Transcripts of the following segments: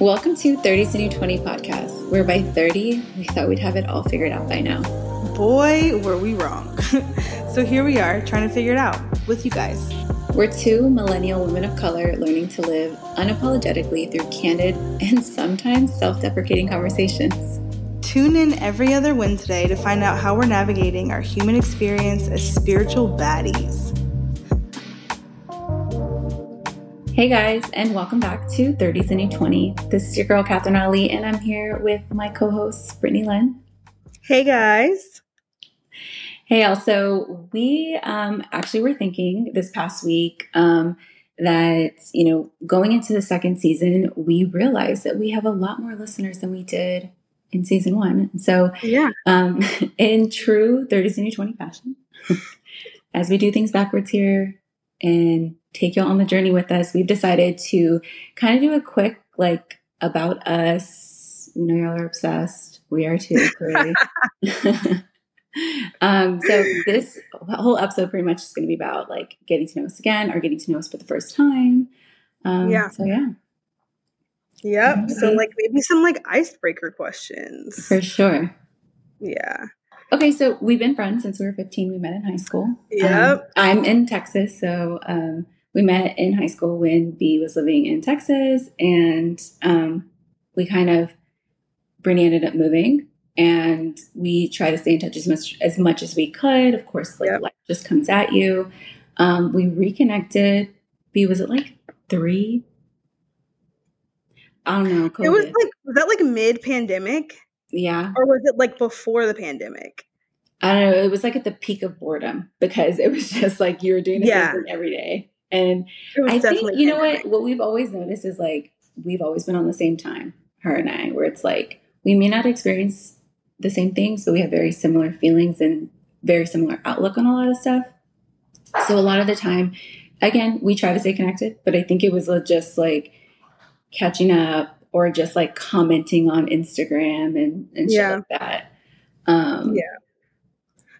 Welcome to 30s and 20 podcast, where by 30, we thought we'd have it all figured out by now. Boy, were we wrong. so here we are trying to figure it out with you guys. We're two millennial women of color learning to live unapologetically through candid and sometimes self deprecating conversations. Tune in every other Wednesday to find out how we're navigating our human experience as spiritual baddies. Hey guys, and welcome back to 30s and 20. This is your girl, Catherine Ali, and I'm here with my co host, Brittany Lynn. Hey guys. Hey, also, we um, actually were thinking this past week um, that, you know, going into the second season, we realized that we have a lot more listeners than we did in season one. So, yeah, um, in true 30s and 20 fashion, as we do things backwards here and take y'all on the journey with us, we've decided to kind of do a quick, like, about us. We know y'all are obsessed. We are too. um, so this whole episode pretty much is going to be about like getting to know us again or getting to know us for the first time. Um, yeah. So yeah. Yep. So like maybe some like icebreaker questions. For sure. Yeah. Okay, so we've been friends since we were 15. We met in high school. Yep. Um, I'm in Texas, so um, we met in high school when B was living in Texas, and um, we kind of Brittany ended up moving, and we try to stay in touch as much as much as we could. Of course, like Yep. life just comes at you. Um, we reconnected. B was it like three? I don't know. COVID. It was like was that like mid pandemic yeah. or was it like before the pandemic? I don't know. It was like at the peak of boredom because it was just like you were doing the Yeah. same thing every day. And I think you know pandemic. what what we've always noticed is like we've always been on the same time, her and I, where it's like we may not experience the same things, but we have very similar feelings and very similar outlook on a lot of stuff. So a lot of the time, again, we try to stay connected, but I think it was uh, just like catching up or just like commenting on Instagram and, and shit Yeah. like that. Um, Yeah.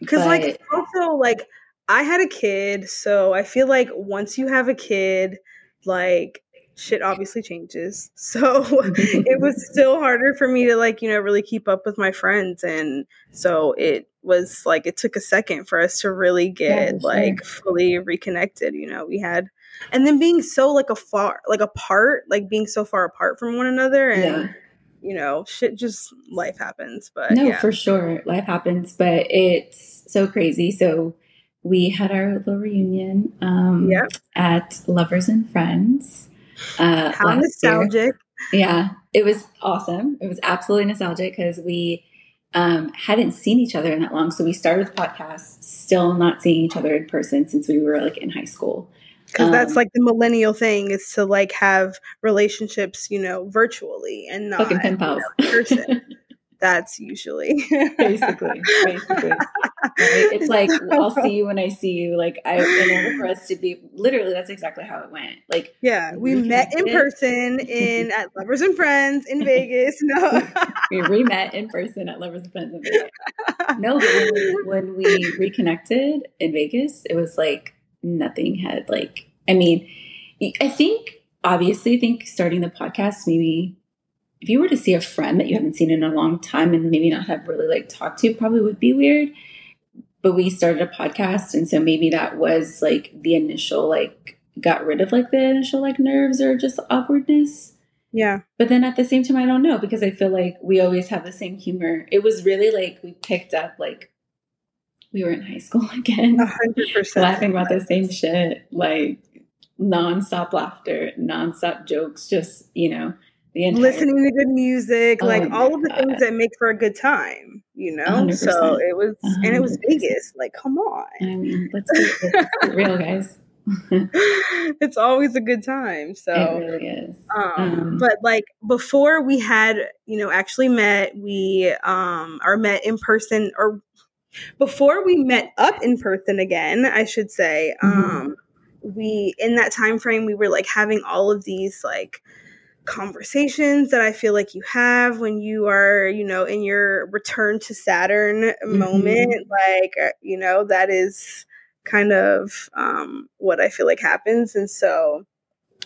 Because like also like I had a kid, so I feel like once you have a kid, like shit obviously changes. So it was still harder for me to like, you know, really keep up with my friends. And so it was like it took a second for us to really get sure. like fully reconnected. You know, we had and then being so like a far like apart, like being so far apart from one another and Yeah. you know, shit just life happens. But no, yeah. for sure. Life happens, but it's so crazy. So we had our little reunion um, Yep. at Lovers and Friends. Uh, How last year. nostalgic. Yeah, it was awesome. It was absolutely nostalgic because we um, hadn't seen each other in that long. So we started with podcasts, still not seeing each other in person since we were like in high school. Because that's Um, like the millennial thing is to like have relationships you know virtually and not Fucking pen you know, in person that's usually basically, basically. Right? It's like I'll see you when I see you. Like I, in order for us to be, literally, that's exactly how it went. Like yeah we met in person in at lovers and friends in vegas no we re-met in person at Lovers and Friends in Vegas. No, but when we, when we reconnected in Vegas, it was like nothing had like. I mean, I think obviously, I think starting the podcast maybe. If you were to see a friend that you haven't seen in a long time and maybe not have really like talked to, probably would be weird. But we started a podcast, and so maybe that was like the initial like got rid of like the initial like nerves or just awkwardness. yeah But then at the same time, I don't know because I feel like we always have the same humor. It was really like we picked up like we were in high school again, hundred percent laughing about the same shit, like nonstop laughter, nonstop jokes, just you know listening to good music Oh like all of the God. things that make for a good time you know 100%. so it was and it was vegas like come on I mean, let's get, let's real, guys. it's always a good time it so really is. um, Um, but like before we had you know actually met we um or met in person or before we met up in person again i should say Mhm. um we in that time frame we were like having all of these like conversations that I feel like you have when you are, you know, in your return to Saturn mm-hmm. moment. Like, uh, you know, that is kind of um, what I feel like happens. And so,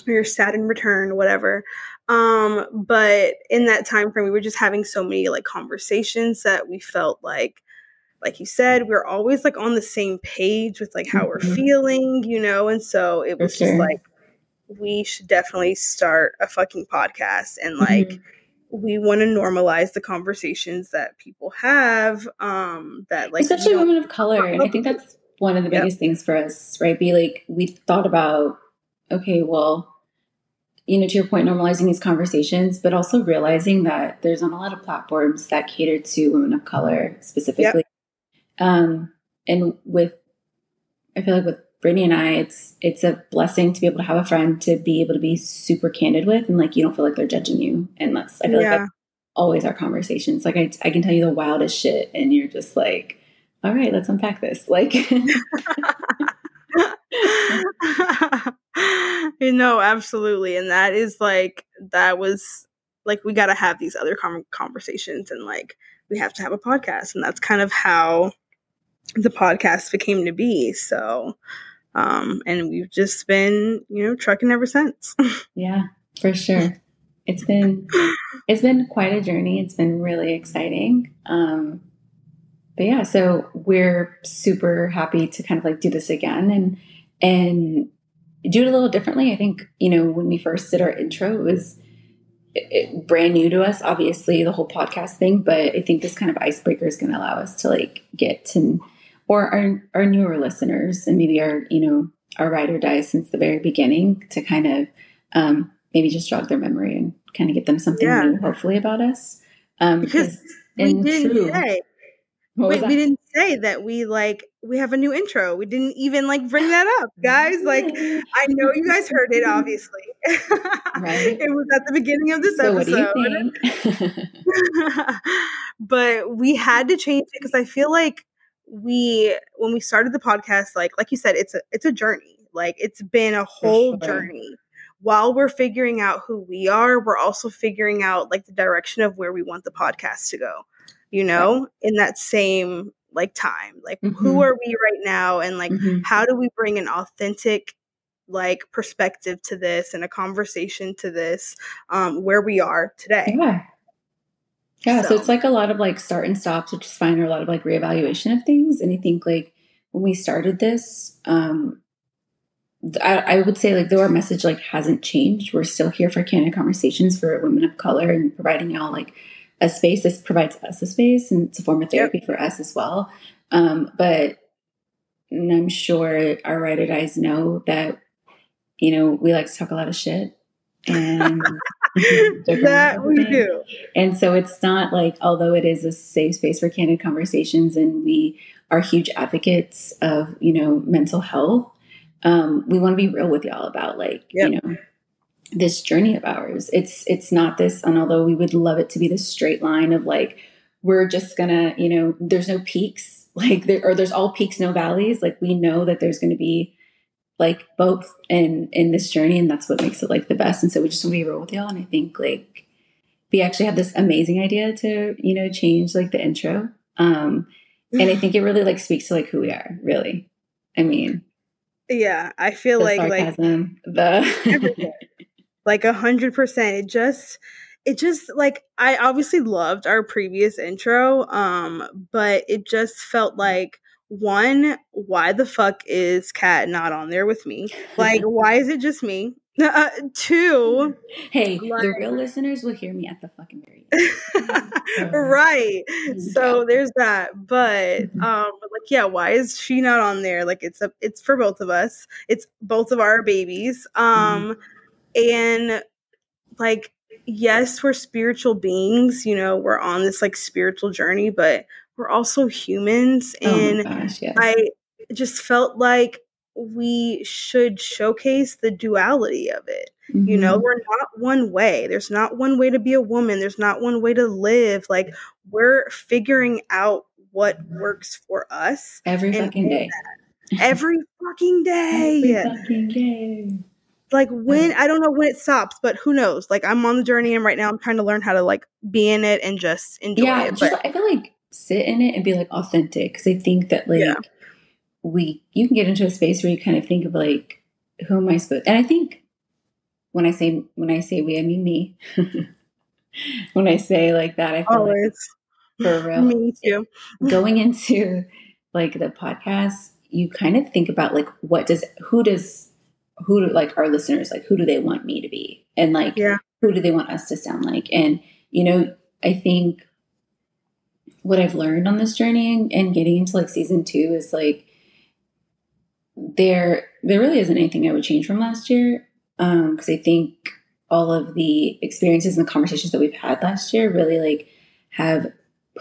your Saturn return, whatever. Um, but in that time frame, we were just having so many like conversations that we felt like, like you said, we are always like on the same page with like how mm-hmm. we're feeling, you know. And so it was just like we should definitely start a fucking podcast and like mm-hmm. we want to normalize the conversations that people have um that like especially women of color and i think that's one of the biggest yep. things for us right be like we thought about okay well you know to your point normalizing these conversations but also realizing that there's not a lot of platforms that cater to women of color specifically yep. Um and with i feel like with Brittany and I, it's it's a blessing to be able to have a friend to be able to be super candid with, and like you don't feel like they're judging you. And that's I feel yeah. like that's always our conversations. Like I I can tell you the wildest shit, and you're just like, all right, let's unpack this. Like. you know, absolutely, and that is like that was like we got to have these other conversations, and like we have to have a podcast, and that's kind of how the podcast became to be. So, um, and we've just been, you know, trucking ever since. yeah, for sure. It's been it's been quite a journey. It's been really exciting. Um, but yeah, so we're super happy to kind of like do this again and and do it a little differently. I think you know when we first did our intro, it was it, brand new to us. Obviously, the whole podcast thing, but I think this kind of icebreaker is going to allow us to like get to or our, our newer listeners and maybe our, you know, our ride or die since the very beginning to kind of um, maybe just jog their memory and kind of get them something yeah. new, hopefully, about us. Um, because we didn't true, say, wait, we didn't say that we like we have a new intro. We didn't even like bring that up, guys. Like I know you guys heard it, obviously. Right. it was at the beginning of this so episode. but we had to change it because I feel like we when we started the podcast like like you said it's a it's a journey like it's been a whole sure. journey while we're figuring out who we are we're also figuring out like the direction of where we want the podcast to go you know right. in that same like time like mm-hmm. who are we right now and like mm-hmm. how do we bring an authentic like perspective to this and a conversation to this um where we are today yeah yeah, so. so. it's like a lot of like start and stops, which is fine, or a lot of like reevaluation of things. And I think like when we started this, um, I, I would say like though our message like hasn't changed, we're still here for candid conversations for women of color and providing y'all like a space. This provides us a space and it's a form of therapy yep. for us as well. Um, but I'm sure our writer guys know that you know we like to talk a lot of shit and that we do. And so it's not like, although it is a safe space for candid conversations, and we are huge advocates of you know mental health. Um, we want to be real with y'all about like yep. you know this journey of ours. It's it's not this, and although we would love it to be this straight line of like we're just gonna you know there's no peaks like there or there's all peaks no valleys. Like we know that there's going to be like both in in this journey and that's what makes it like the best. And so we just want to be real with y'all and i think like we actually had this amazing idea to you know change like the intro. Um and i think it really like speaks to like who we are really. I mean yeah i feel like sarcasm, like the like a hundred percent. It just it just like i obviously loved our previous intro um but it just felt like one, why the fuck is Kat not on there with me? Like, why is it just me? Uh, two, hey, like, the real listeners will hear me at the fucking very end. right. So there's that. But mm-hmm. um, like, yeah, why is she not on there? Like, it's a, it's for both of us. It's both of our babies. Um, mm-hmm. and like, yes, we're spiritual beings. You know, we're on this like spiritual journey, but we're also humans oh and oh gosh, yes. i just felt like we should showcase the duality of it mm-hmm. you know mm-hmm. we're not one way there's not one way to be a woman there's not one way to live like we're figuring out what works for us every fucking day every fucking day every fucking day like when I don't know when it stops, but who knows? Like I'm on the journey and right now I'm trying to learn how to like be in it and just enjoy yeah, it. just, I feel like sit in it and be like authentic because I think that like Yeah. we you can get into a space where you kind of think of like who am I supposed and I think when I say when I say we I mean me when I say like that I feel like always for real me too. going into like the podcast you kind of think about like what does who does who do like our listeners like who do they want me to be and like Yeah. who do they want us to sound like and you know i think what i've learned on this journey and, and getting into like season two is like there there really isn't anything i would change from last year um because i think all of the experiences and the conversations that we've had last year really like have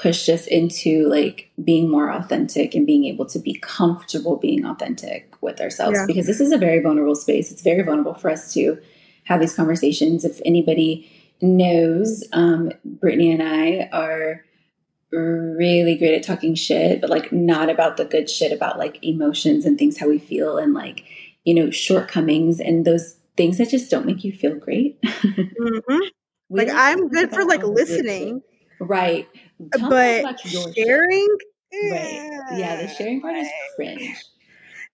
pushed us into like being more authentic and being able to be comfortable being authentic with ourselves Yeah. because this is a very vulnerable space. It's very vulnerable for us to have these conversations. If anybody knows, um, Brittany and I are really great at talking shit, but like not about the good shit, about like emotions and things, how we feel, and like, you know, shortcomings and those things that just don't make you feel great. Mhm. Like I'm good for like all the good shit. listening, Right. Tell but sharing, Right. Yeah, the sharing part is cringe.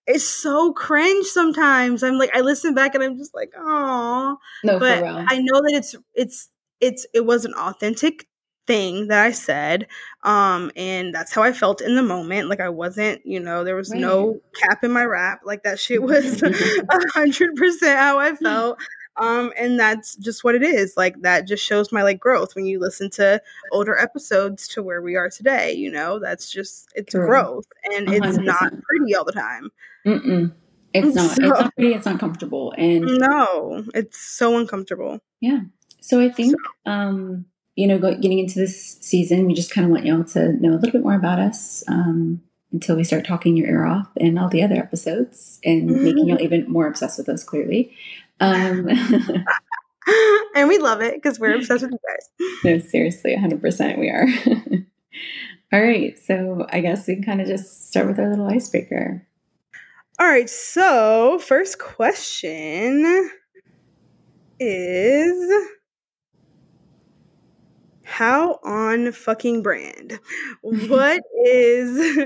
It's so cringe sometimes. I'm like, I listen back and I'm just like, oh. No, But. I know that it's it's it's it wasn't authentic thing that I said. Um, and that's how I felt in the moment. Like I wasn't, you know, there was no cap in my rap. Like that shit was a hundred percent how I felt. Um, and that's just what it is. Like that just shows my like growth when you listen to older episodes to where we are today. You know, that's just it's True. growth, and A it's not pretty all the time. Mm-mm. It's not. So- It's not pretty. It's not comfortable. And No, it's so uncomfortable. yeah. So I think, um, you know, getting into this season, we just kind of want y'all to know a little bit more about us um, until we start talking your ear off in all the other episodes and making y'all even more obsessed with us, clearly. Um, and we love it because we're obsessed with you guys. no, seriously, 100% we are. all right. So I guess we can kind of just start with our little icebreaker. All right, so first question is how on fucking brand? What is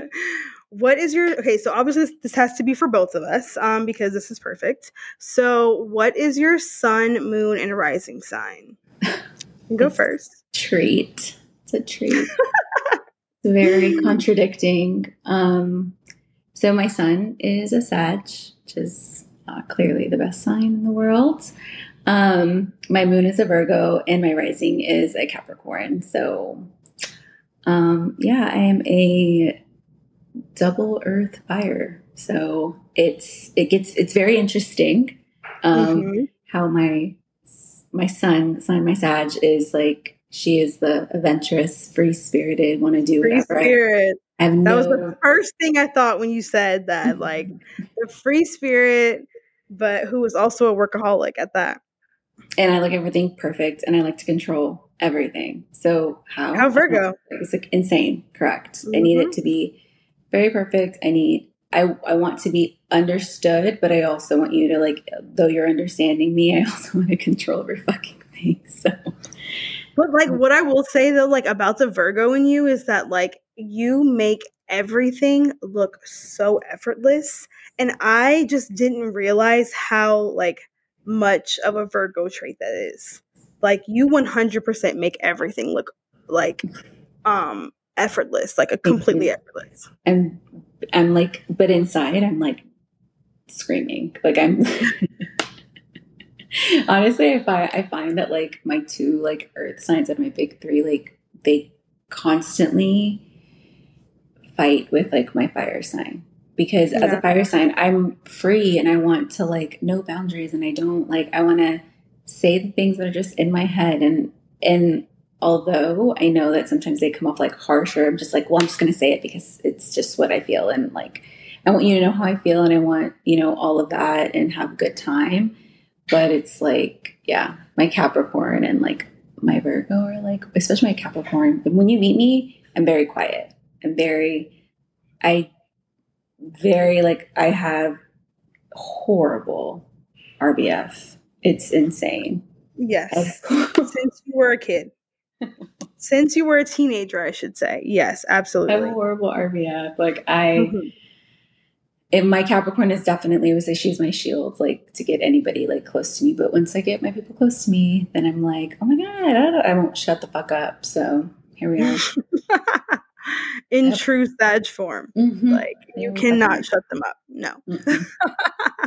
what is your okay, so obviously this, this has to be for both of us um because this is perfect. So what is your sun, moon and rising sign? Go It's- first. treat. It's a treat. it's very contradicting. Um, so my sun is a Sag, which is uh, clearly the best sign in the world. Um, my moon is a Virgo, and my rising is a Capricorn. So, um, yeah, I am a double Earth fire. So it's it gets it's very interesting. Um, Mhm. how my my sun, sun my Sag is like she is the adventurous, free spirited, want to do Free whatever. I- spirit. I have That no, was the first thing I thought when you said that. Like the free spirit, but who was also a workaholic at that. And I like everything perfect, and I like to control everything. So how? How Virgo. It's like insane. Correct. I need it mm-hmm. to be very perfect. I need. I, I want to be understood, but I also want you to like, though you're understanding me, I also want to control every fucking thing. So But like what I will say though, like about the Virgo in you is that like you make everything look so effortless. And I just didn't realize how like much of a Virgo trait that is. Like you 100% make everything look like um effortless, like a completely effortless. I'm I'm like, but inside I'm like screaming. Like I'm honestly, I find I find that like my two like earth signs of my big three, like they constantly fight with like my fire sign. Because as a fire sign, I'm free and I want to like no boundaries and I don't like I want to say the things that are just in my head and and although I know that sometimes they come off like harsher, I'm just like, well, I'm just going to say it because it's just what I feel. And like, I want you to know how I feel and I want, you know, all of that and have a good time. But it's like, yeah, my Capricorn and like my Virgo are like, especially my Capricorn. When you meet me, I'm very quiet. I'm very, I very like, I have horrible RBF. It's insane. Yes. Since you were a kid. Since you were a teenager, I should say. Yes, absolutely. I'm a horrible RBF. Like I mm-hmm. it, my Capricorn is definitely was like she's my shield, like to get anybody like close to me. But once I get my people close to me, then I'm like, oh my god, I, I won't shut the fuck up. So here we are. in yep. true Sag form. Mm-hmm. Like you cannot shut them up. No.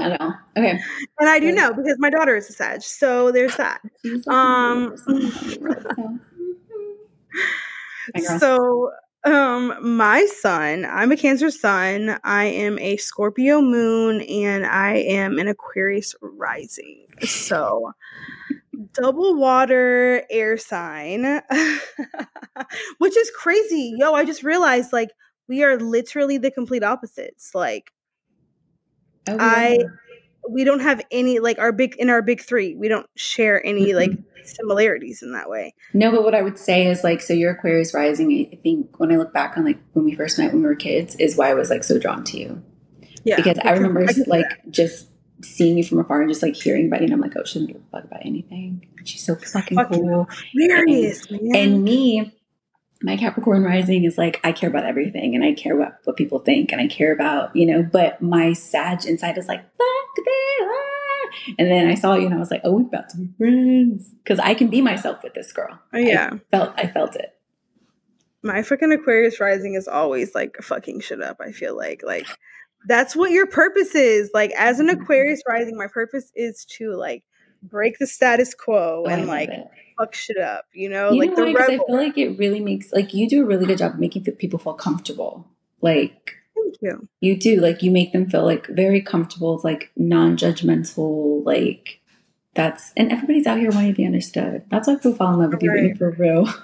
At all. Okay. And I do know because my daughter is a Sag. So there's that. Um so um my sun, I'm a Cancer sun. I am a Scorpio moon and I am an Aquarius rising. So double water air sign, which is crazy. Yo, I just realized like we are literally the complete opposites. Like, oh, yeah. I we don't have any like our big in our big three we don't share any like mm-hmm. similarities in that way no but what i would say is like so your aquarius rising i think when i look back on like when we first met when we were kids is why i was like so drawn to you yeah because i remember I like just seeing you from afar and just like hearing about you, and I'm like, oh, she doesn't give a fuck about anything. She's so fucking, cool. Hilarious, and, and, me, my Capricorn rising is like, I care about everything and I care what, what people think and I care about, you know, but my Sag inside is like, fuck this. Ah. And then I saw you and I was like, oh, we're about to be friends. Cause I can be myself with this girl. Oh, yeah. I felt, I felt it. My freaking Aquarius rising is always like fucking shit up. I feel like, like, that's what your purpose is. Like as an mm-hmm. Aquarius rising, my purpose is to like break the status quo oh, and like it. fuck shit up. You know, you like know the why? I feel like it really makes like you do a really good job making people feel comfortable. Like thank you. You do like you make them feel like very comfortable, like non-judgmental, like. That's and everybody's out here wanting to be understood. That's why people fall in love with right. you for real.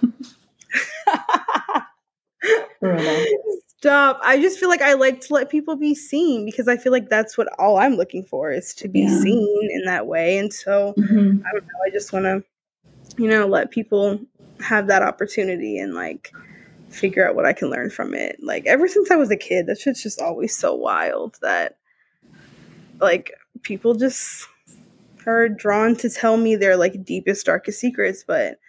for real stop. I just feel like I like to let people be seen because I feel like that's what all I'm looking for is to be yeah. seen in that way. And so mm-hmm. I don't know. I just want to, you know, let people have that opportunity and like figure out what I can learn from it. Like ever since I was a kid, that shit's just always so wild that like people just are drawn to tell me their like deepest, darkest secrets, but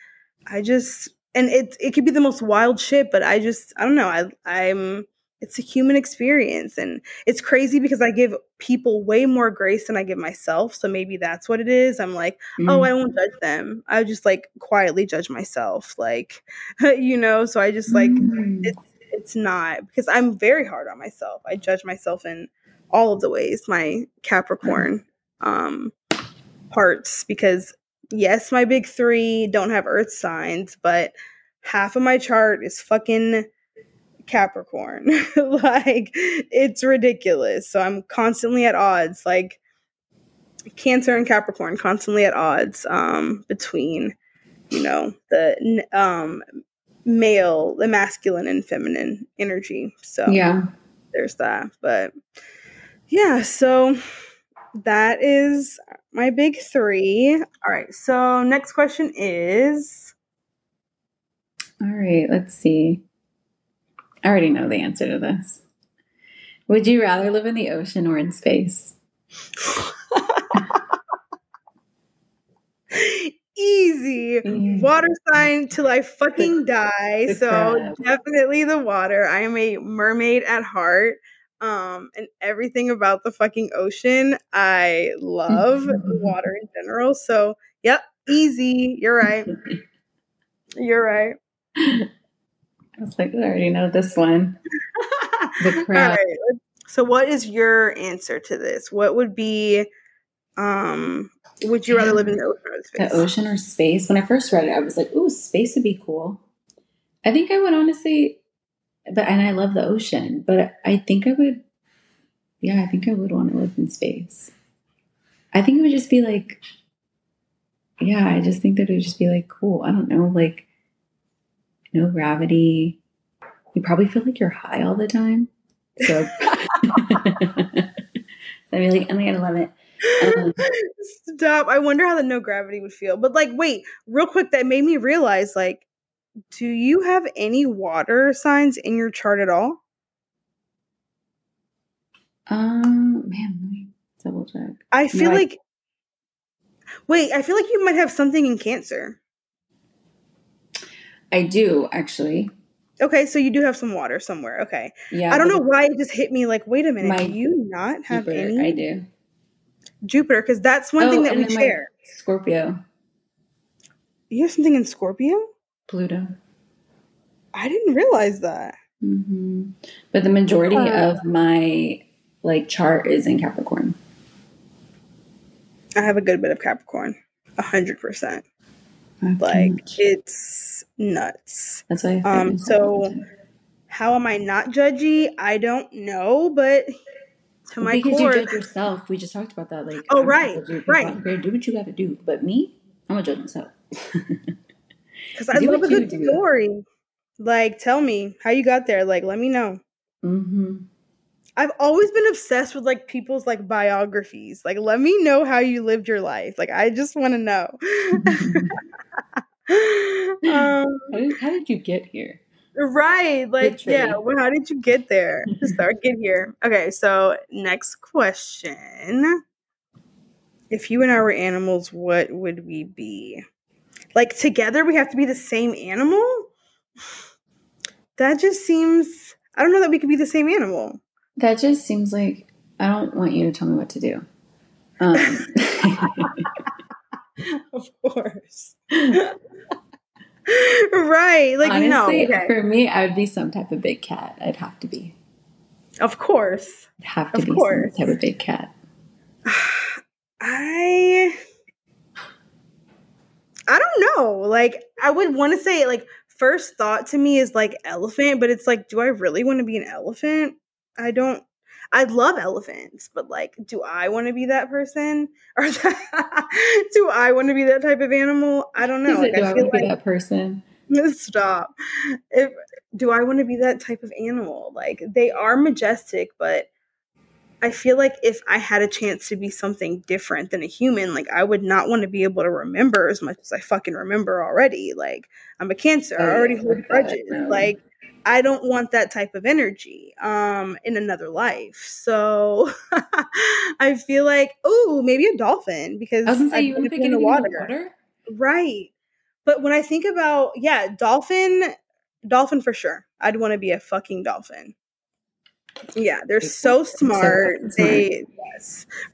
I just and it it could be the most wild shit, but I just I don't know. I I'm it's a human experience and it's crazy because I give people way more grace than I give myself. So maybe that's what it is. I'm like, mm. oh, I won't judge them. I just like quietly judge myself. Like, you know, so I just like mm. it's it's not because I'm very hard on myself. I judge myself in all of the ways, my Capricorn um parts because yes, my big three don't have earth signs, but half of my chart is fucking Capricorn. like, it's ridiculous. So I'm constantly at odds. Like, Cancer and Capricorn constantly at odds um, between, you know, the um, male, the masculine and feminine energy. So, yeah, there's that. But yeah, so that is my big three. All right. So next question is. All right. Let's see. I already know the answer to this. Would you rather live in the ocean or in space? Easy. Mm. Water sign till I fucking die. So definitely the water. I am a mermaid at heart um, and everything about the fucking ocean. I love water in general. So, yep, easy. You're right. You're right. I was like, I already know this one. the crab. So, what is your answer to this? What would be, um, would you rather live in the ocean or space? The ocean or space? When I first read it, I was like, "Ooh, space would be cool." I think I would honestly but and I love the ocean, but I think I would yeah, I think I would want to live in space. I think it would just be like yeah, I just think that it would just be like cool. I don't know, like no gravity. You probably feel like you're high all the time. So I'd be like, oh I love it. Um, Stop. I wonder how the no gravity would feel. But like, wait, real quick, that made me realize like do you have any water signs in your chart at all? Um, man, let me double check. I feel no, like Wait, I feel like you might have something in Cancer. I do actually. Okay, so you do have some water somewhere. Okay. Yeah. I don't know why it just hit me like, wait a minute, My do you not have Jupiter. any I do. Jupiter? Because that's one Oh, thing that we share. Scorpio, You have something in Scorpio? Pluto. I didn't realize that. hmm But the majority Huh. of my like chart is in Capricorn. I have a good bit of Capricorn. A hundred percent. Like it's nuts. That's why Um, myself all the so how am I not judgy? I don't know, but to my because core, you judge yourself. We just talked about that. Like, Oh, I'm right, not judge you. right. Do what you got to do. But me, I'm gonna judge myself. because I do love a good do. story. Like, tell me how you got there. Like, let me know. hmm I've always been obsessed with like people's like biographies. Like, let me know how you lived your life. Like, I just want to know. um, how, did, how did you get here? right. Like, yeah. Well, how did you get there start get here? Okay. So, next question. If you and I were animals, what would we be? Like, together we have to be the same animal? That just seems. I don't know that we could be the same animal. That just seems like I don't want you to tell me what to do. Um, Of course. right. Like, honestly, no. Okay. for me, I would be some type of big cat. I'd have to be. Of course. I'd have to Of be course. some type of big cat. I. I don't know. Like, I would want to say, like, first thought to me is like elephant, but it's like, do I really want to be an elephant? I don't. I love elephants, but like, do I want to be that person? Or do I want to be that type of animal? I don't know. Like, do I I feel want to be like that person? Stop. If do I want to be that type of animal? Like they are majestic, but I feel like if I had a chance to be something different than a human, like I would not want to be able to remember as much as I fucking remember already. Like I'm a cancer. Oh, I already hold grudges. Like I don't want that type of energy um in another life. So I feel like, oh, maybe a dolphin because I was gonna say you wouldn't pick in the anything in the water. water. Right. But when I think about yeah, dolphin dolphin for sure. I'd want to be a fucking dolphin. Yeah, they're so smart. They yes.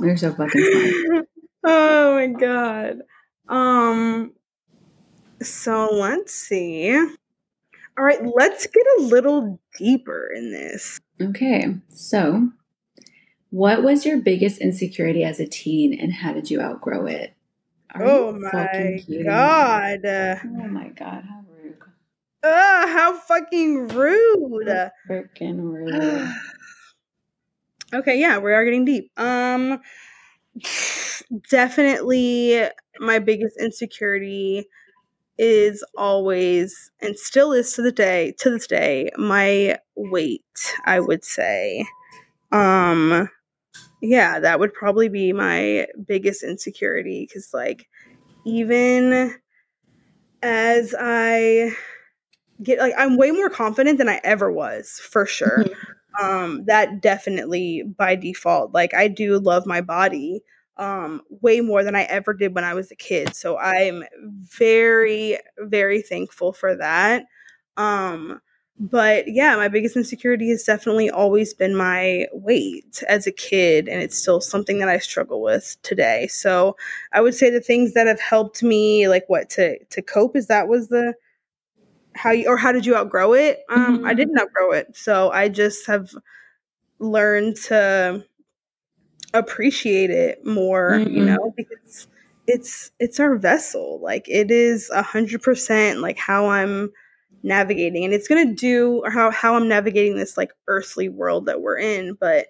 They're so fucking smart. oh my god. Um so let's see. All right, let's get a little deeper in this. Okay, so what was your biggest insecurity as a teen, and how did you outgrow it? Are oh my god. Oh my god, how rude! how fucking rude. Freaking rude. okay, yeah, we are getting deep. Um definitely my biggest insecurity is always and still is to the day to this day my weight, I would say. Um yeah, that would probably be my biggest insecurity cuz like even as I get like I'm way more confident than I ever was, for sure. Um that definitely by default. Like I do love my body um way more than I ever did when I was a kid. So I'm very very thankful for that. Um but yeah, my biggest insecurity has definitely always been my weight as a kid and it's still something that I struggle with today. So I would say the things that have helped me like what to to cope is that was the how you or how did you outgrow it? Um I Mhm. didn't outgrow it. So I just have learned to appreciate it more, you Mhm. know, because it's it's our vessel. Like it is a hundred percent like how I'm navigating and it's gonna do or how how I'm navigating this like earthly world that we're in. But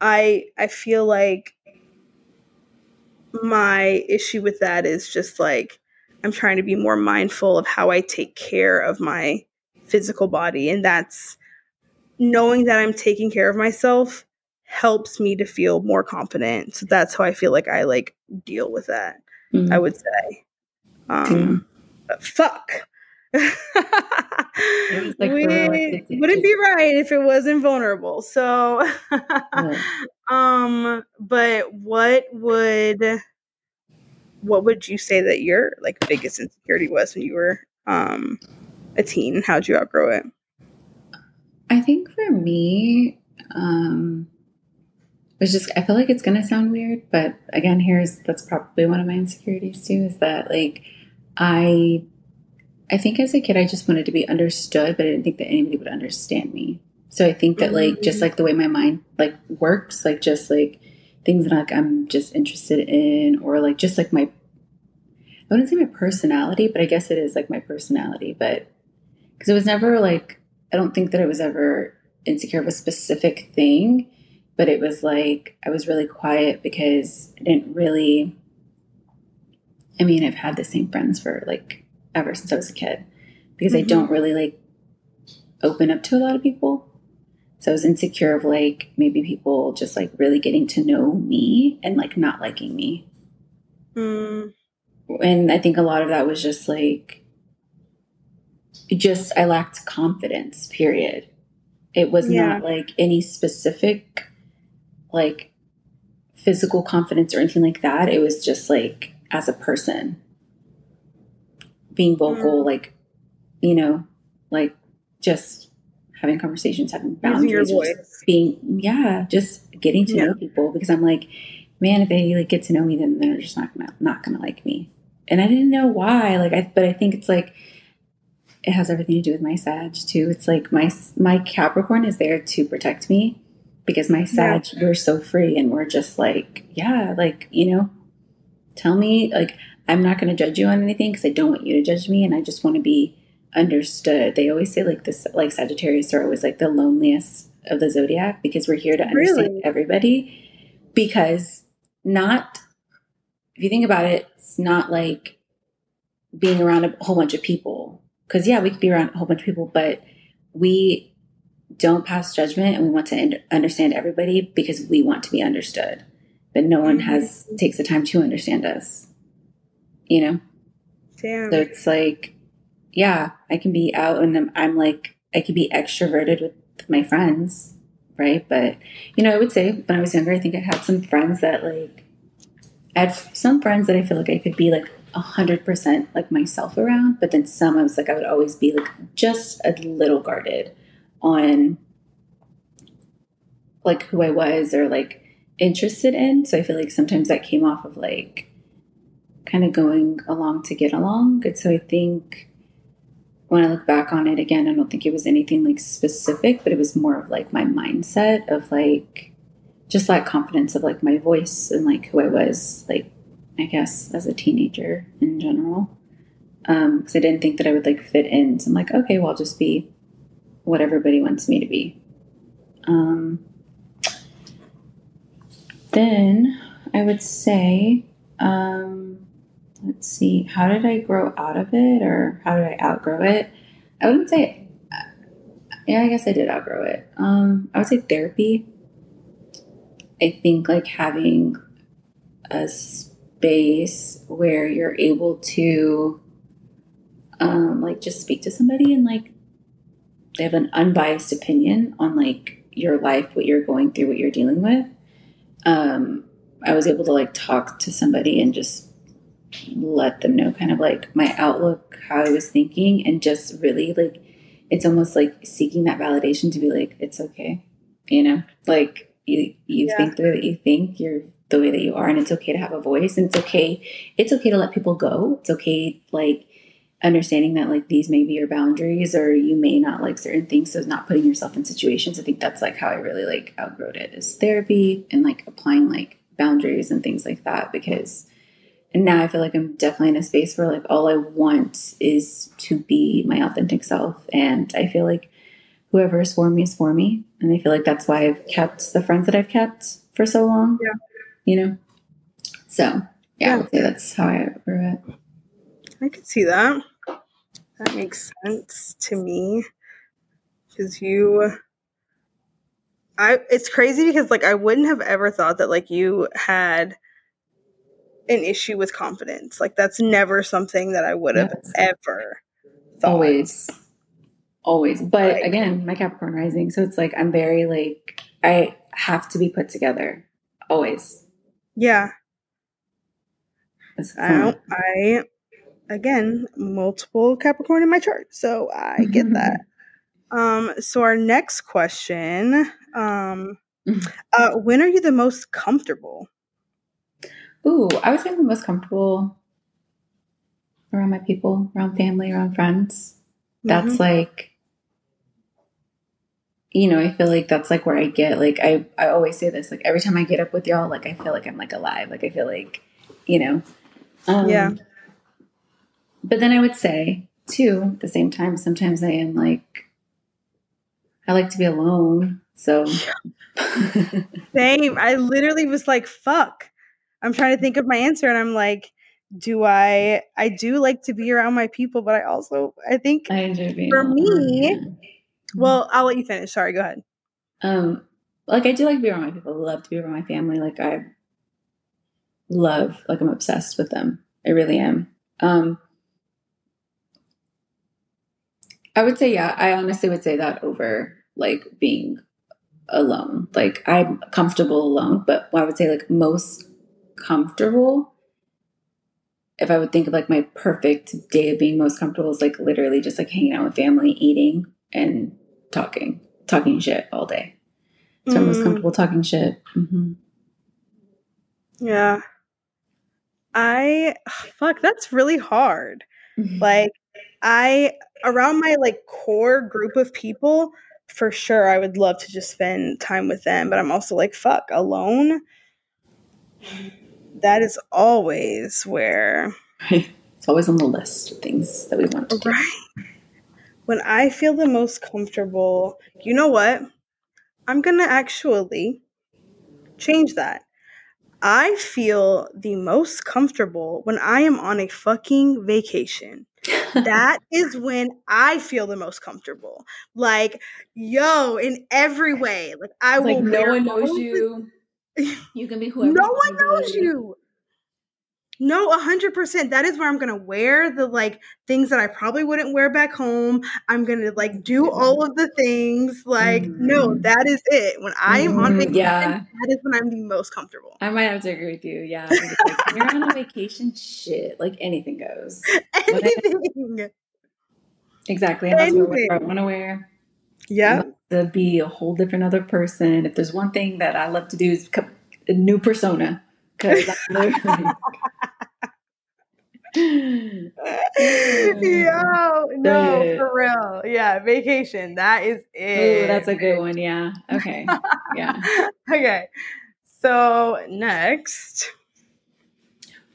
I I feel like my issue with that is just like I'm trying to be more mindful of how I take care of my physical body and that's knowing that I'm taking care of myself helps me to feel more confident. So that's how I feel like I like deal with that. Mhm. I would say. Um fuck. like we wouldn't be right if it wasn't vulnerable. So Yeah. um but what would what would you say that your like biggest insecurity was when you were um a teen? How'd you outgrow it? I think for me, um, it's just I feel like it's gonna sound weird, but again, here's that's probably one of my insecurities too. Is that like I, I think as a kid I just wanted to be understood, but I didn't think that anybody would understand me. So I think that like just like the way my mind like works, like just like things that like I'm just interested in, or like just like my I wouldn't say my personality, but I guess it is like my personality. But because it was never like I don't think that I was ever insecure of a specific thing, but it was like I was really quiet because I didn't really. I mean, I've had the same friends for like ever since I was a kid because mm-hmm. I don't really like open up to a lot of people. So I was insecure of like maybe people just like really getting to know me and like not liking me. Mm. And I think a lot of that was just like, just I lacked confidence, period. It was yeah. not like any specific, like physical confidence or anything like that. It was just like as a person being vocal, mm. like, you know, like just having conversations, having boundaries, being yeah, just getting to yeah. know people because I'm like, man, if they like get to know me, then they're just not gonna not gonna like me. And I didn't know why, like I but I think it's like it has everything to do with my Sag too. It's like my my Capricorn is there to protect me because my Sag yeah. we're so free and we're just like yeah, like you know, tell me like I'm not to judge you on anything because I don't want you to judge me and I just want to be understood. They always say like this, like Sagittarius are always like the loneliest of the zodiac because we're here to understand really? everybody. Because not, if you think about it, it's not like being around a whole bunch of people. Because yeah, we could be around a whole bunch of people, but we don't pass judgment and we want to understand everybody because we want to be understood. But no one has mm-hmm. takes the time to understand us. You know. Damn. So it's like yeah, I can be out and I'm, I'm like, I could be extroverted with my friends, right? But, you know, I would say when I was younger, I think I had some friends that like, I had some friends that I feel like I could be like a hundred percent like myself around, but then some I was like, I would always be like just a little guarded on like who I was or like interested in. So I feel like sometimes that came off of like kind of going along to get along. And so I think when I look back on it again, I don't think it was anything like specific, but it was more of like my mindset of like just like confidence of like my voice and like who I was, like I guess as a teenager in general. Um, because I didn't think that I would like fit in. So I'm like, okay, well, I'll just be what everybody wants me to be. Um, then I would say, um, let's see, how did I grow out of it or how did I outgrow it? I wouldn't say, yeah, I guess I did outgrow it. Um, I would say therapy. I think like having a space where you're able to um, like just speak to somebody and like they have an unbiased opinion on like your life, what you're going through, what you're dealing with. Um, I was able to like talk to somebody and just let them know kind of like my outlook, how I was thinking, and just really like it's almost like seeking that validation to be like, it's okay. You know, like you you yeah. think the way that you think, you're the way that you are, and it's okay to have a voice, and it's okay. It's okay to let people go. It's okay, like understanding that like these may be your boundaries, or you may not like certain things. So not putting yourself in situations. I think that's like how I really like outgrowed it is therapy and like applying like boundaries and things like that because and now I feel like I'm definitely in a space where like all I want is to be my authentic self. And I feel like whoever is for me is for me. And I feel like that's why I've kept the friends that I've kept for so long. Yeah. You know? So yeah, yeah. I say that's how I it. I could see that. That makes sense to me. Because you I it's crazy because like I wouldn't have ever thought that like you had an issue with confidence. Like that's never something that I would have yes. ever thought. Always. Always. But like, again, my Capricorn rising. So it's like I'm very like I have to be put together. Always. Yeah. I don't, I again multiple Capricorn in my chart, so I get that. Um, so our next question, um, mm-hmm. uh, when are you the most comfortable? Ooh, I would say I'm the most comfortable around my people, around family, around friends. That's mm-hmm. like, you know, I feel like that's like where I get like I I always say this like every time I get up with y'all, like I feel like I'm like alive. Like I feel like, you know, um, yeah. But then I would say too, at the same time, sometimes I am like I like to be alone. So same. I literally was like, fuck. I'm trying to think of my answer and I'm like, do I I do like to be around my people, but I also I think I enjoy for me well, I'll let you finish. Sorry, go ahead. Um like I do like to be around my people. I love to be around my family. Like I love, like I'm obsessed with them. I really am. Um I would say yeah, I honestly would say that over like being alone. Like I'm comfortable alone, but I would say like most comfortable. If I would think of like my perfect day of being most comfortable is like literally just like hanging out with family, eating and talking, talking shit all day. So mm. I'm most mm. comfortable talking shit. Mm-hmm. Yeah. I fuck, that's really hard. Mm-hmm. Like I around my like core group of people, for sure I would love to just spend time with them, but I'm also like, fuck, alone. That is always where. It's always on the list of things that we want to do. Right. When I feel the most comfortable, you know what? I'm gonna actually change that. I feel the most comfortable when I am on a fucking vacation that is when I feel the most comfortable. Like, yo, in every way. Like I it's will like no one knows you. You can be whoever. no one knows you. No, a hundred percent. That is where I'm gonna wear the like things that I probably wouldn't wear back home. I'm gonna like do all of the things. Like, mm. no, that is it. When I am mm, on vacation, yeah. that is when I'm the most comfortable. I might have to agree with you. Yeah, like, you're on a vacation, shit, like anything goes. Anything. I, exactly. I wear what I want to wear. Yeah. To be a whole different other person. If there's one thing that I love to do is a new persona because Yo, no, for real. Yeah, vacation. That is it. Ooh, that's a good one. Yeah. Okay. Yeah. okay. So next.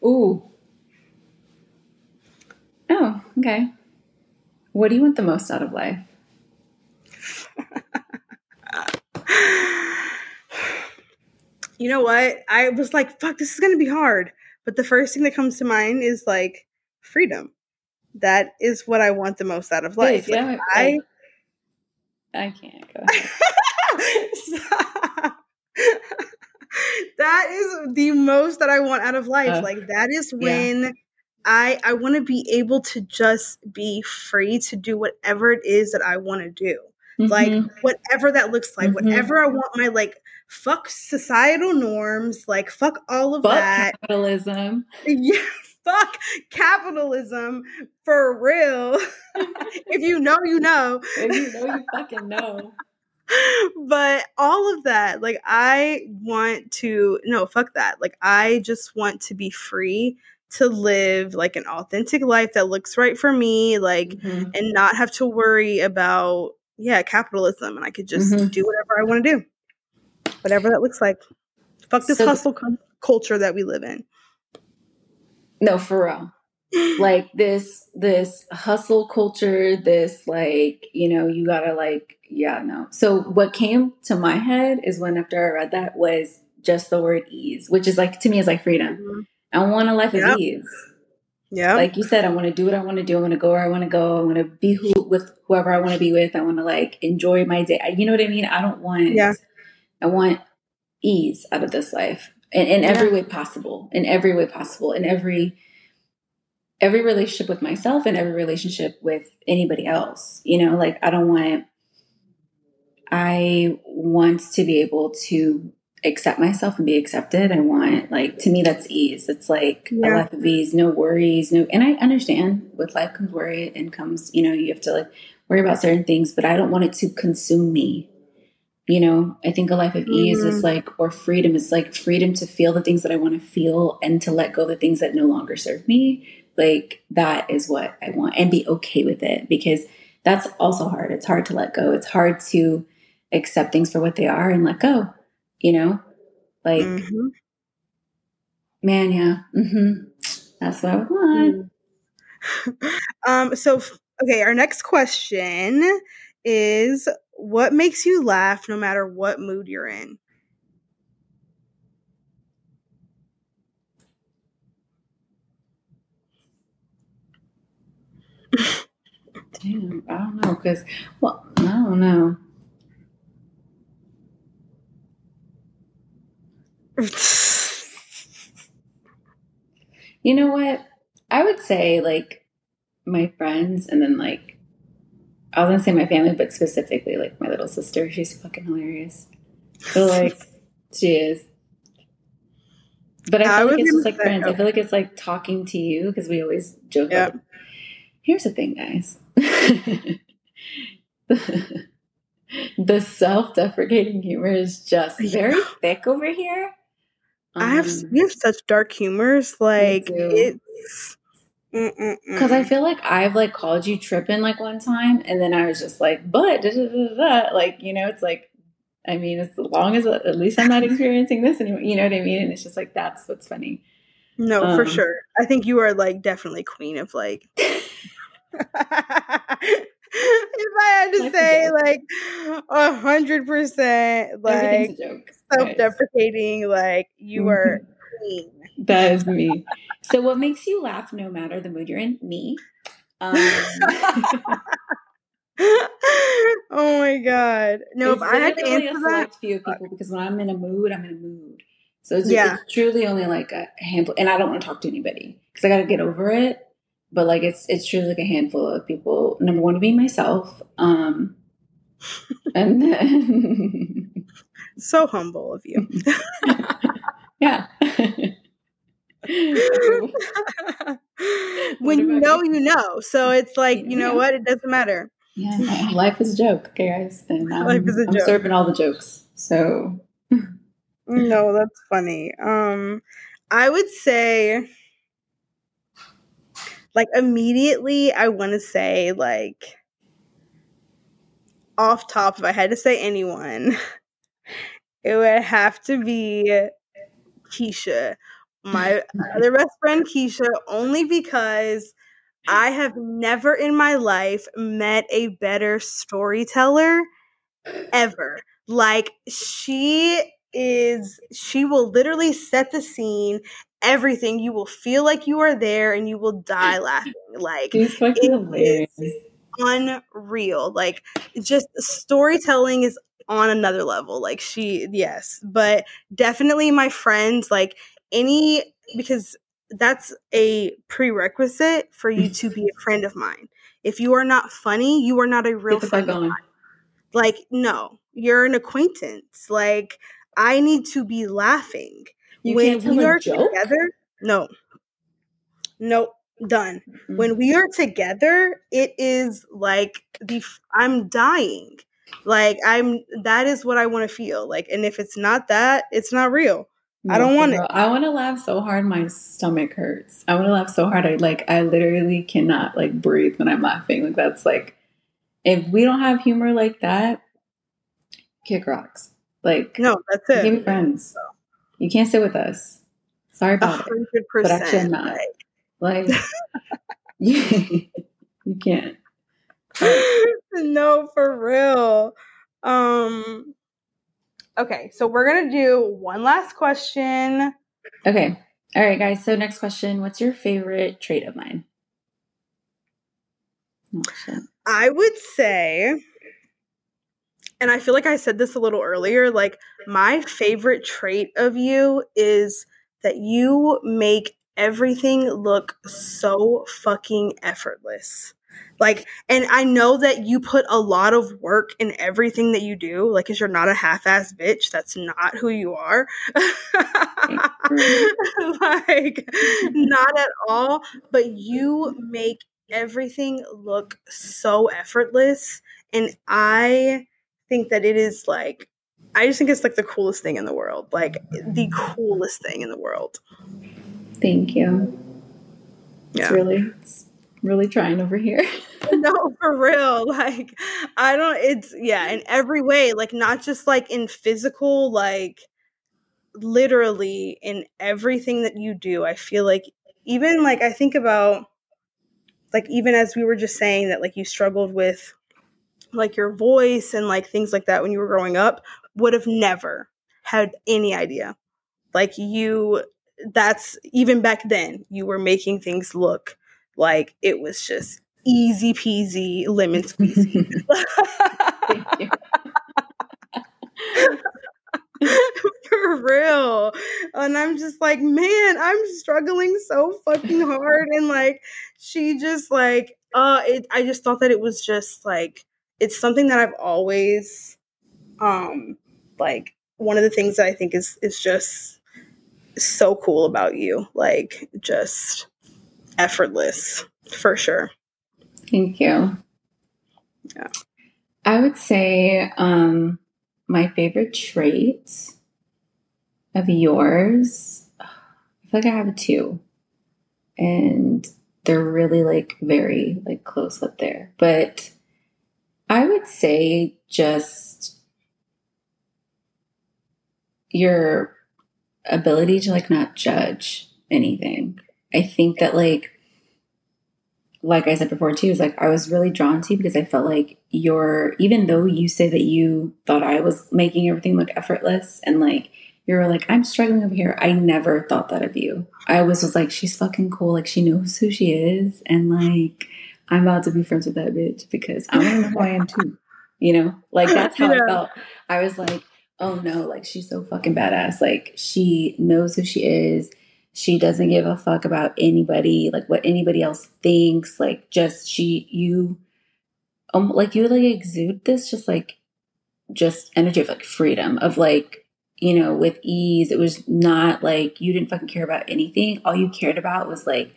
Ooh. Oh, okay. What do you want the most out of life? you know what? I was like, fuck, this is going to be hard. But the first thing that comes to mind is like freedom. That is what I want the most out of life. Wait, like, I, I can't go. that is the most that I want out of life. Uh, like that is when yeah. I I want to be able to just be free to do whatever it is that I want to do. Mm-hmm. Like whatever that looks like, mm-hmm. whatever I want my like fuck societal norms, like fuck all of fuck that. Capitalism. Yeah, fuck capitalism for real. if you know, you know. If you know, you fucking know. But all of that, like I want to no, fuck that. Like I just want to be free to live like an authentic life that looks right for me, like mm-hmm. and not have to worry about yeah, capitalism and I could just mm-hmm. do whatever I want to do whatever that looks like. Fuck this so, hustle culture that we live in. No, for real. like this this hustle culture, this like, you know, you gotta like, yeah, no. So what came to my head is when after I read that was just the word ease, which is like to me is like freedom. Mm-hmm. I want a life yep. of ease. Yeah. Like you said, I want to do what I want to do. I want to go where I want to go. I want to be who with whoever I want to be with. I want to like enjoy my day. You know what I mean? I don't want yeah. I want ease out of this life in, in yeah. every way possible, in every way possible, in every every relationship with myself and every relationship with anybody else. You know, like I don't want I want to be able to accept myself and be accepted. I want like to me that's ease. It's like yeah. a life of ease, no worries, no and I understand with life comes worry and comes, you know, you have to like worry about certain things, but I don't want it to consume me. You know, I think a life of ease mm-hmm. is like or freedom is like freedom to feel the things that I want to feel and to let go the things that no longer serve me. Like that is what I want and be okay with it because that's also hard. It's hard to let go. It's hard to accept things for what they are and let go you know? Like, mm-hmm. man, yeah. Mm-hmm. That's what I want. um, so, okay, our next question is what makes you laugh no matter what mood you're in? Damn, I don't know, because, well, I don't know. You know what? I would say like my friends and then like I was gonna say my family, but specifically like my little sister. She's fucking hilarious. So like she is. But I feel I like it's just like friends. I feel like it's like talking to you because we always joke. Yep. Like, Here's the thing, guys. the self-deprecating humor is just very thick over here. I have um, we have such dark humors. Like it's because I feel like I've like called you tripping like one time, and then I was just like, but da, da, da, like you know, it's like, I mean, as long as at least I'm not experiencing this anymore, you know what I mean? And it's just like that's what's funny. No, um, for sure. I think you are like definitely queen of like. if I had to say, like a hundred percent, like self-deprecating. Like you mm-hmm. are queen. That is me. so, what makes you laugh no matter the mood you're in? Me. Um, oh my god! No, if I had to answer that, few people because when I'm in a mood, I'm in a mood. So it's, yeah. it's truly only like a handful, and I don't want to talk to anybody because I got to get over it. But like it's it's truly like a handful of people. Number one, to be myself, um, and then so humble of you. yeah. when you know, you? you know. So it's like, you know yeah. what? It doesn't matter. Yeah, life is a joke, okay, guys. And um, life is a I'm joke. serving all the jokes. So no, that's funny. Um, I would say, like immediately, I want to say like off top. If I had to say anyone, it would have to be Keisha, my other best friend Keisha, only because I have never in my life met a better storyteller ever. Like, she is, she will literally set the scene, everything. You will feel like you are there and you will die laughing. Like, it is unreal. Like, just storytelling is on another level. Like she, yes, but definitely my friends, like any, because that's a prerequisite for you to be a friend of mine. If you are not funny, you are not a real friend of mine. Like, no, you're an acquaintance. Like, I need to be laughing. You when we are joke? together, no. Nope done. Mm-hmm. When we are together, it is like the I'm dying. Like I'm that is what I want to feel. Like and if it's not that, it's not real. I don't want it. I want to laugh so hard my stomach hurts. I want to laugh so hard I like I literally cannot like breathe when I'm laughing. Like that's like if we don't have humor like that, kick rocks. Like no, that's it. Give me friends. You can't sit with us. Sorry about 100%, it. But actually I'm not. Like, like you, you can't. no, for real. Um Okay, so we're going to do one last question. Okay. All right, guys. So next question, what's your favorite trait of mine? Oh, I would say and I feel like I said this a little earlier, like my favorite trait of you is that you make everything look so fucking effortless. Like, and I know that you put a lot of work in everything that you do. Like, cause you're not a half-ass bitch. That's not who you are. like, not at all. But you make everything look so effortless. And I think that it is like, I just think it's like the coolest thing in the world. Like, the coolest thing in the world. Thank you. Yeah. It's really, it's really trying over here. no, for real. Like, I don't, it's, yeah, in every way, like, not just like in physical, like, literally in everything that you do. I feel like, even like, I think about, like, even as we were just saying that, like, you struggled with, like, your voice and, like, things like that when you were growing up, would have never had any idea. Like, you, that's even back then, you were making things look like it was just easy peasy lemon squeezy. For real. And I'm just like, man, I'm struggling so fucking hard. And like, she just like, uh, it, I just thought that it was just like, it's something that I've always, um, like, one of the things that I think is, is just so cool about you. Like, just effortless for sure. Thank you. Yeah. I would say um, my favorite trait of yours, I feel like I have two. And they're really like very like close up there. But I would say just your ability to like not judge anything. I think that like like I said before too, is like I was really drawn to you because I felt like you're even though you say that you thought I was making everything look effortless and like you were like, I'm struggling over here. I never thought that of you. I was was like, she's fucking cool. Like she knows who she is. And like, I'm about to be friends with that bitch because I to know who I am too. You know, like that's how yeah. I felt. I was like, oh no, like she's so fucking badass. Like she knows who she is she doesn't give a fuck about anybody, like what anybody else thinks. Like just she, you, um, like you like exude this just like, just energy of like freedom of like, you know, with ease. It was not like you didn't fucking care about anything. All you cared about was like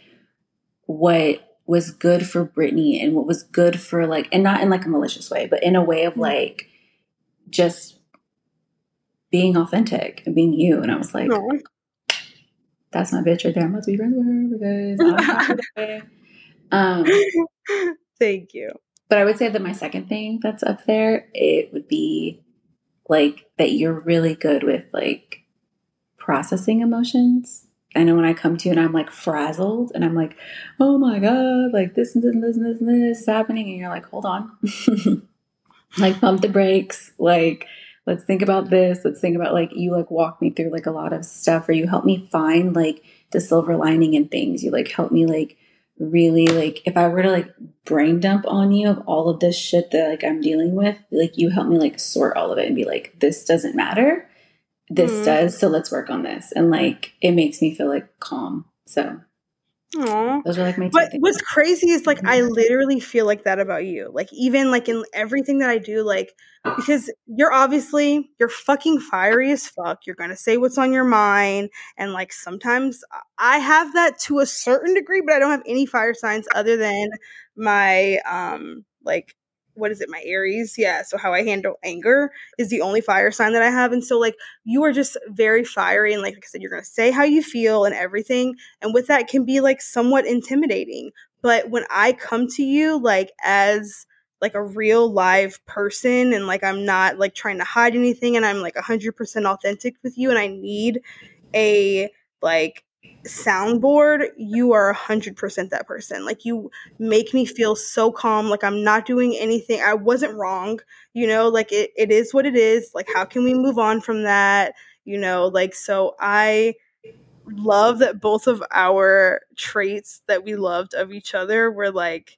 what was good for Brittany and what was good for like, and not in like a malicious way, but in a way of mm-hmm. like just being authentic and being you. And I was like, that's my bitch right there. I'm about to be friends with her because um, Thank you. But I would say that my second thing that's up there, it would be like that you're really good with like processing emotions. I know when I come to you and I'm like frazzled and I'm like, oh my God, like this and this and this and this and this is happening. And you're like, hold on. like pump the brakes. Like let's think about this. Let's think about like you like walk me through like a lot of stuff or you help me find like the silver lining in things. You like help me like really like if i were to like brain dump on you of all of this shit that like i'm dealing with like you help me like sort all of it and be like this doesn't matter. This mm. does so let's work on this. And like it makes me feel like calm. So Aww. Those are like my. But what's crazy is like I mm-hmm. literally feel like that about you. Like even like in everything that I do, like because you're obviously you're fucking fiery as fuck. You're gonna say what's on your mind, and like sometimes I have that to a certain degree, but I don't have any fire signs other than my um like what is it my aries? Yeah so how i handle anger is the only fire sign that i have and so like you are just very fiery and like, like i said you're gonna say how you feel and everything and with that can be like somewhat intimidating but when i come to you like as like a real live person and like i'm not like trying to hide anything and i'm like 100% authentic with you and i need a like soundboard, you are 100% that person. Like, you make me feel so calm. Like, I'm not doing anything. I wasn't wrong. You know, like, it, it is what it is. Like, how can we move on from that? You know, like, so I love that both of our traits that we loved of each other were like,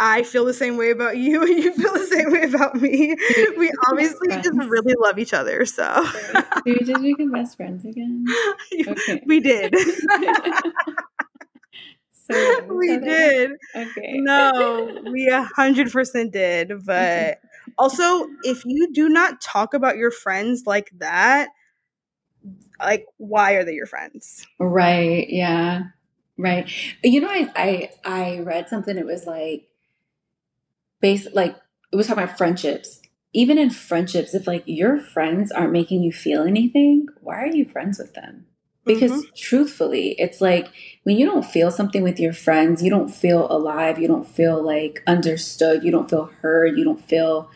I feel the same way about you, and you feel the same way about me. We obviously just really love each other. So, did we just become best friends again? Okay. We did. So we did. Okay. No, we a hundred percent did. But also, if you do not talk about your friends like that, like why are they your friends? Right. Yeah. Right. You know, I I I read something. It was like, base like it was talking about friendships. Even in friendships, if like your friends aren't making you feel anything, why are you friends with them? Because mm-hmm. truthfully, it's like when you don't feel something with your friends, you don't feel alive, you don't feel like understood, you don't feel heard, you don't feel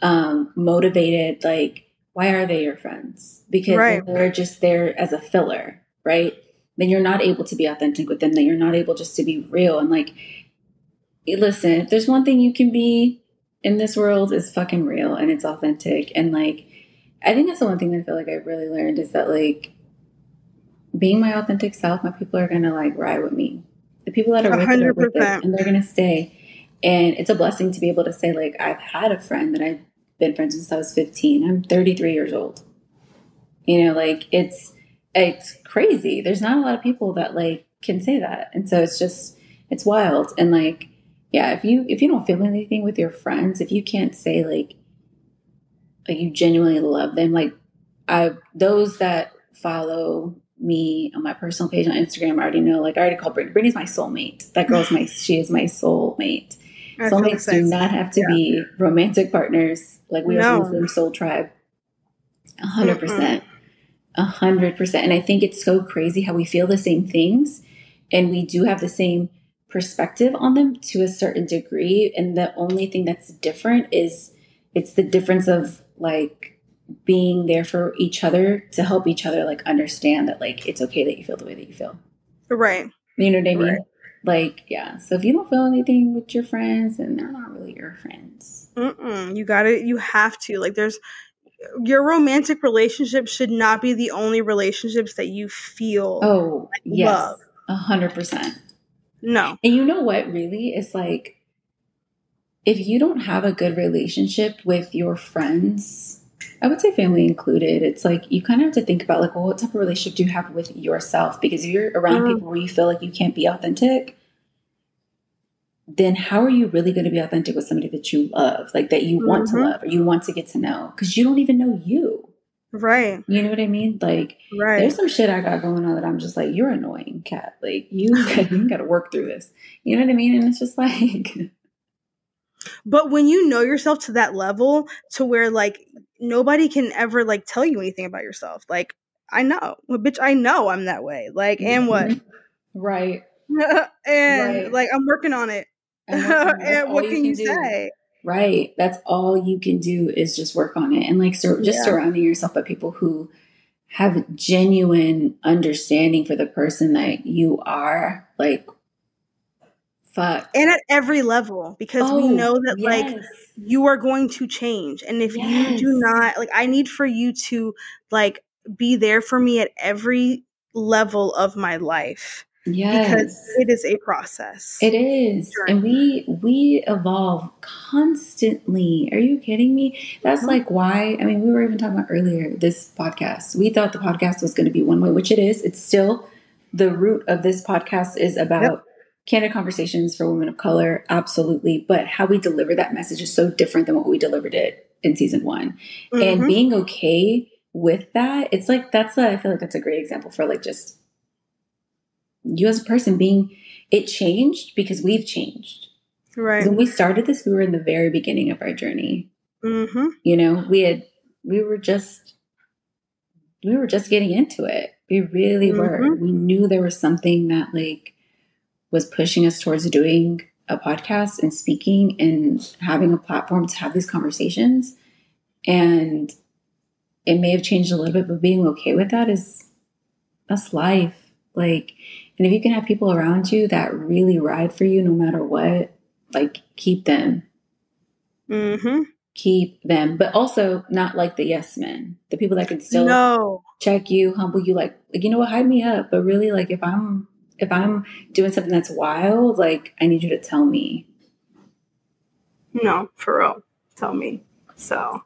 um, motivated. Like, why are they your friends? Because right. they're just there as a filler, right? Then you're not able to be authentic with them. Then you're not able just to be real. And like, listen, if there's one thing you can be in this world is fucking real and it's authentic. And like, I think that's the one thing that I feel like I really learned is that like being my authentic self, my people are gonna like ride with me. The people that are with, it are with it, and they're gonna stay. And it's a blessing to be able to say like I've had a friend that I've been friends since I was 15. I'm 33 years old. You know, like it's it's crazy. There's not a lot of people that like can say that, and so it's just it's wild. And like, yeah, if you if you don't feel anything with your friends, if you can't say like like you genuinely love them, like I those that follow me on my personal page on Instagram, I already know. Like I already called Brittany. Brittany's my soulmate. That girl's my she is my soulmate. Soulmates do not have to yeah. be romantic partners. Like we no. are Muslim soul tribe. A hundred percent. A hundred percent. And I think it's so crazy how we feel the same things and we do have the same perspective on them to a certain degree. And the only thing that's different is it's the difference of like being there for each other to help each other like understand that like it's okay that you feel the way that you feel. Right. You know what I mean? Right. Like, yeah. So if you don't feel anything with your friends, and they're not really your friends. Mm-mm. You got to, you have to. Like, there's, your romantic relationship should not be the only relationships that you feel. Oh, like yes. A hundred percent. No. And you know what, really? It's like, if you don't have a good relationship with your friends, I would say family included. It's like you kind of have to think about like, well, what type of relationship do you have with yourself? Because if you're around mm. people where you feel like you can't be authentic, then how are you really going to be authentic with somebody that you love, like that you want mm-hmm. to love or you want to get to know? Because you don't even know you. Right. You know what I mean? Like, right. there's some shit I got going on that I'm just like, you're annoying, cat. Like, you, you got to work through this. You know what I mean? And it's just like, but when you know yourself to that level to where like nobody can ever like tell you anything about yourself. Like I know, well, bitch, I know I'm that way. Like, and what? Mm-hmm. Right. and right. like I'm working on it. And, and what can you, can you say? Right. That's all you can do is just work on it and like sur- just yeah. surrounding yourself by people who have genuine understanding for the person that you are. Like Fuck. And at every level, because oh, we know that yes. like you are going to change. And if yes. you do not, like, I need for you to like be there for me at every level of my life. Yes. Because it is a process. It is. And we we evolve constantly. Are you kidding me? That's mm-hmm. like why I mean we were even talking about earlier this podcast. We thought the podcast was going to be one way, which it is. It's still the root of this podcast is about yep candid conversations for women of color, absolutely. But how we deliver that message is so different than what we delivered it in season one. Mm-hmm. And being okay with that, it's like that's a, I feel like that's a great example for like just you as a person being it changed because we've changed. Right. When we started this, we were in the very beginning of our journey. Mm-hmm. You know, we had we were just we were just getting into it. We really mm-hmm. were. We knew there was something that like was pushing us towards doing a podcast and speaking and having a platform to have these conversations. And it may have changed a little bit, but being okay with that is that's life. Like, and if you can have people around you that really ride for you no matter what, like keep them. Mm-hmm. Keep them, but also not like the yes men, the people that can still no. check you, humble you, like, like you know what, hide me up. But really, like if I'm if I'm doing something that's wild, like I need you to tell me. No, for real. Tell me. So,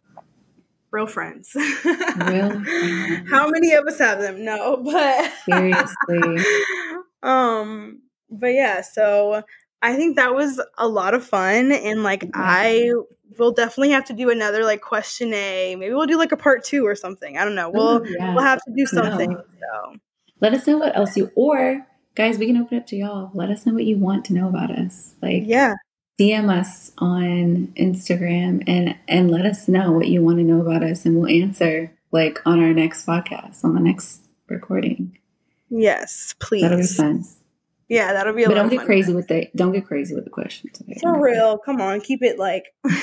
real friends. real friends. How many of us have them? No, but seriously. um but yeah, so I think that was a lot of fun. And like, I will definitely have to do another like question A. Maybe we'll do like a part two or something. I don't know. We'll, Ooh, yeah. we'll have to do something. So let us know what else you, or guys, we can open up to y'all. Let us know what you want to know about us. Like, yeah. DM us on Instagram and and let us know what you want to know about us, and we'll answer like on our next podcast, on the next recording. Yes, please. That'll be fun. Yeah, that'll be. but don't get crazy with the don't get crazy with the questions. Okay? For real, come on, keep it like. but,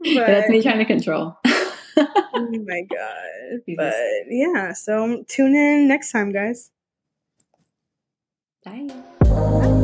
that's me trying to control. oh my god! But yeah, so tune in next time, guys. Bye. Bye.